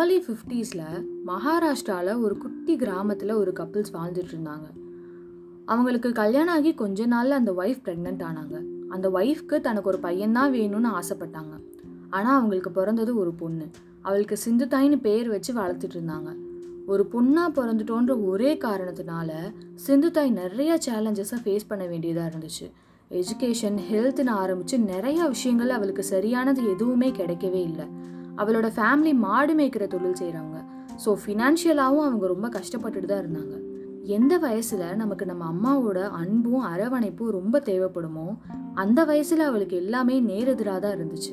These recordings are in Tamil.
ஏர்லி ஃபிஃப்டீஸில் மகாராஷ்டிராவில் ஒரு குட்டி கிராமத்தில் ஒரு கப்புள்ஸ் வாழ்ந்துட்டு இருந்தாங்க. அவங்களுக்கு கல்யாணம் ஆகி கொஞ்ச நாளில் அந்த ஒய்ஃப் ப்ரெக்னென்ட் ஆனாங்க. அந்த ஒய்ஃப்க்கு தனக்கு ஒரு பையன்தான் வேணும்னு ஆசைப்பட்டாங்க. ஆனால் அவங்களுக்கு பிறந்தது ஒரு பொண்ணு. அவளுக்கு சிந்துதாயின்னு பேர் வச்சு வளர்த்துட்டு இருந்தாங்க. ஒரு பொண்ணாக பிறந்துட்டோன்ற ஒரே காரணத்தினால சிந்துதாய் நிறைய சேலஞ்சஸை ஃபேஸ் பண்ண வேண்டியதாக இருந்துச்சு. எஜுகேஷன் ஹெல்த்னு ஆரம்பித்து நிறையா விஷயங்கள் அவளுக்கு சரியானது எதுவுமே கிடைக்கவே இல்லை. அவளோட ஃபேமிலி மாடு மேய்க்கிற தொழில் செய்கிறவங்க ஸோ ஃபினான்ஷியலாகவும் அவங்க ரொம்ப கஷ்டப்பட்டுட்டு தான் இருந்தாங்க. எந்த வயசில் நமக்கு நம்ம அம்மாவோட அன்பும் அரவணைப்பும் ரொம்ப தேவைப்படுமோ அந்த வயசில் அவளுக்கு எல்லாமே நேரெதிராக தான் இருந்துச்சு.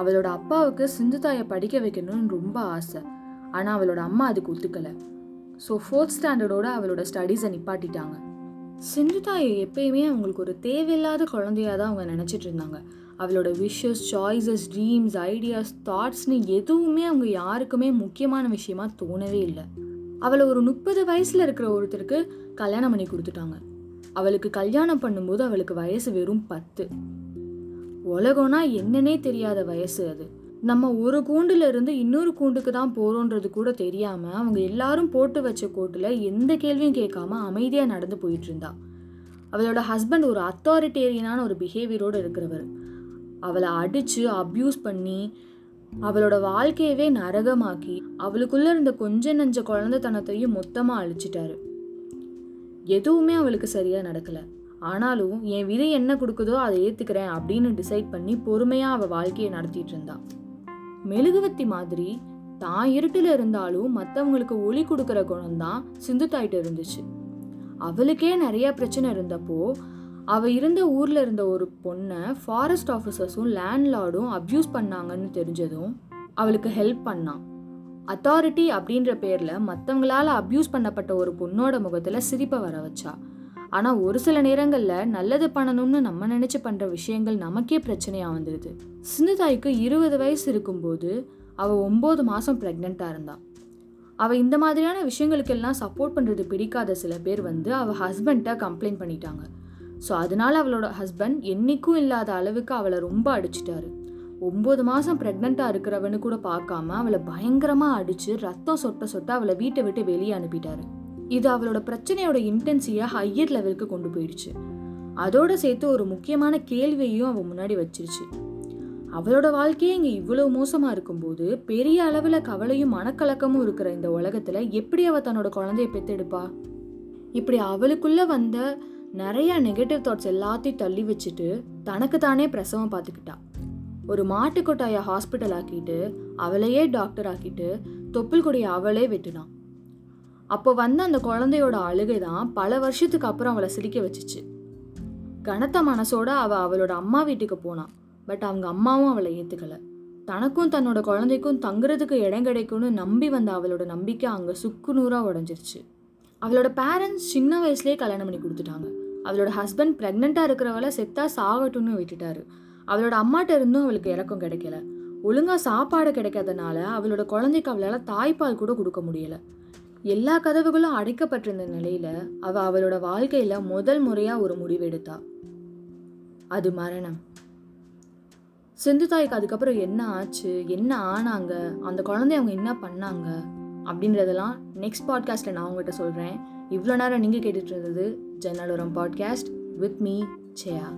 அவளோட அப்பாவுக்கு சிந்துதாயை படிக்க வைக்கணும்னு ரொம்ப ஆசை. ஆனால் அவளோட அம்மா அதுக்கு ஒத்துக்கலை. ஸோ ஃபோர்த் ஸ்டாண்டர்டோட அவளோட ஸ்டடீஸை நிப்பாட்டிட்டாங்க. சிந்துதாயை எப்பயுமே அவங்களுக்கு ஒரு தேவையில்லாத குழந்தையாக தான் அவங்க நினச்சிட்டு இருந்தாங்க. அவளோட விஷஸ் சாய்ஸஸ் ட்ரீம்ஸ் ஐடியாஸ் தாட்ஸ்னு எதுவுமே அவங்க யாருக்குமே முக்கியமான விஷயமா தோணவே இல்லை. அவளை ஒரு முப்பது வயசில் இருக்கிற ஒருத்தருக்கு கல்யாணம் பண்ணி கொடுத்துட்டாங்க. அவளுக்கு கல்யாணம் பண்ணும்போது அவளுக்கு வயசு வெறும் பத்து. உலகம்னா என்னன்னே தெரியாத வயசு அது. நம்ம ஒரு கூண்டுல இருந்து இன்னொரு கூண்டுக்கு தான் போறோன்றது கூட தெரியாம அவங்க எல்லாரும் போட்டு வச்ச கோட்டுல எந்த கேள்வியும் கேட்காம அமைதியா நடந்து போயிட்டு இருந்தா. அவளோட ஹஸ்பண்ட் ஒரு அத்தாரிட்டேரியனான ஒரு பிஹேவியரோடு இருக்கிறவர். அவளை அடித்து அப்யூஸ் பண்ணி அவளோட வாழ்க்கையவே நரகமாக்கி அவளுக்குள்ளே இருந்த கொஞ்ச நஞ்ச குழந்தைத்தனத்தையும் மொத்தமாக அழிச்சிட்டாரு. எதுவுமே அவளுக்கு சரியாக நடக்கலை. ஆனாலும் என் விதை என்ன கொடுக்குதோ அதை ஏற்றுக்கிறேன் அப்படின்னு டிசைட் பண்ணி பொறுமையாக அவள் வாழ்க்கையை நடத்திட்டு இருந்தாள் மெழுகுவத்தி மாதிரி தான் இருட்டில் இருந்தாலும் மற்றவங்களுக்கு ஒளி கொடுக்குற குணம் தான் சிந்துத்தாயிட்டு இருந்துச்சு. அவளுக்கே நிறைய பிரச்சனை இருந்தப்போ அவள் இருந்த ஊரில் இருந்த ஒரு பொண்ணை ஃபாரஸ்ட் ஆஃபீஸர்ஸும் லேண்ட்லார்டும் அப்யூஸ் பண்ணாங்கன்னு தெரிஞ்சதும் அவளுக்கு ஹெல்ப் பண்ணான் அத்தாரிட்டி அப்படின்ற பேரில் மற்றவங்களால் அப்யூஸ் பண்ணப்பட்ட ஒரு பொண்ணோட முகத்தில் சிரிப்பை வர வச்சா. ஆனால் ஒரு சில நேரங்களில் நல்லது பண்ணணும்னு நம்ம நினச்சி பண்ணுற விஷயங்கள் நமக்கே பிரச்சனையாக வந்துடுது. சிந்துதாய்க்கு இருபது வயசு இருக்கும்போது அவள் ஒம்பது மாதம் ப்ரெக்னெண்ட்டாக இருந்தா. அவள் இந்த மாதிரியான விஷயங்களுக்கெல்லாம் சப்போர்ட் பண்ணுறது பிடிக்காத சில பேர் வந்து அவள் ஹஸ்பண்ட்டை கம்ப்ளைண்ட் பண்ணிட்டாங்க. ஸோ அதனால் அவளோட ஹஸ்பண்ட் என்றைக்கும் இல்லாத அளவுக்கு அவளை ரொம்ப அடிச்சிட்டாரு. ஒம்பது மாதம் ப்ரெக்னெண்ட்டாக இருக்கிறவனு கூட பார்க்காம அவளை பயங்கரமாக அடித்து ரத்தம் சொட்ட சொட்ட அவளை வீட்டை விட்டு வெளியே அனுப்பிட்டாரு. இது அவளோட பிரச்சனையோட இன்டென்சியை ஹையர் லெவலுக்கு கொண்டு போயிடுச்சு. அதோட சேர்த்து ஒரு முக்கியமான கேள்வியையும் அவள் முன்னாடி வச்சிருச்சு. அவளோட வாழ்க்கையே இங்கே இவ்வளோ மோசமாக இருக்கும்போது பெரிய அளவில் கவலையும் மனக்கலக்கமும் இருக்கிற இந்த உலகத்தில் எப்படி அவள் தன்னோட குழந்தைய பெற்றெடுப்பா இப்படி அவளுக்குள்ளே வந்த நிறைய நெகட்டிவ் தாட்ஸ் எல்லாத்தையும் தள்ளி வச்சுட்டு தனக்கு தானே பிரசவம் பார்த்துக்கிட்டா. ஒரு மாட்டுக்கொட்டாயை ஹாஸ்பிட்டல் ஆக்கிட்டு அவளையே டாக்டர் ஆக்கிட்டு தொப்புள் கொடியை அவளே வெட்டினான் அப்போ வந்த அந்த குழந்தையோட அழுகை தான் பல வருஷத்துக்கு அப்புறம் அவளை சிரிக்க வச்சுச்சு. கனத்த மனசோட அவள் அவளோட அம்மா வீட்டுக்கு போனான் பட் அவங்க அம்மாவும் அவளை ஏற்றுக்கல தனக்கும் தன்னோட குழந்தைக்கும் தங்குறதுக்கு இடம் கிடைக்கும்னு நம்பி வந்த அவளோட நம்பிக்கை அங்கே சுக்கு நூறாக உடஞ்சிருச்சு. அவளோட பேரண்ட்ஸ் சின்ன வயசுலேயே கல்யாணம் பண்ணி கொடுத்துட்டாங்க. அவளோட ஹஸ்பண்ட் ப்ரெக்னெண்ட்டாக இருக்கிறவளை செத்தா சாகட்டும்னு விட்டுட்டாரு. அவளோட அம்மாட்ட இருந்தும் அவளுக்கு இறக்கம் கிடைக்கல. ஒழுங்காக சாப்பாடு கிடைக்காதனால அவளோட குழந்தைக்கு அவளால் தாய்ப்பால் கூட கொடுக்க முடியல. எல்லா கதவுகளும் அடைக்கப்பட்டிருந்த நிலையில் அவள் அவளோட வாழ்க்கையில் முதல் முறையாக ஒரு முடிவெடுத்தா அது மரணம். சிந்துதாய்க்கு அதுக்கப்புறம் என்ன ஆச்சு? என்ன ஆனாங்க? அந்த குழந்தைய அவங்க என்ன பண்ணாங்க? அப்படின்றதெல்லாம் நெக்ஸ்ட் பாட்காஸ்ட்டில் நான் உங்கள்கிட்ட சொல்கிறேன் இவ்வளோ நேரம் நீங்கள் கேட்டுட்டு இருந்தது Jainaluram podcast with me, Chaya.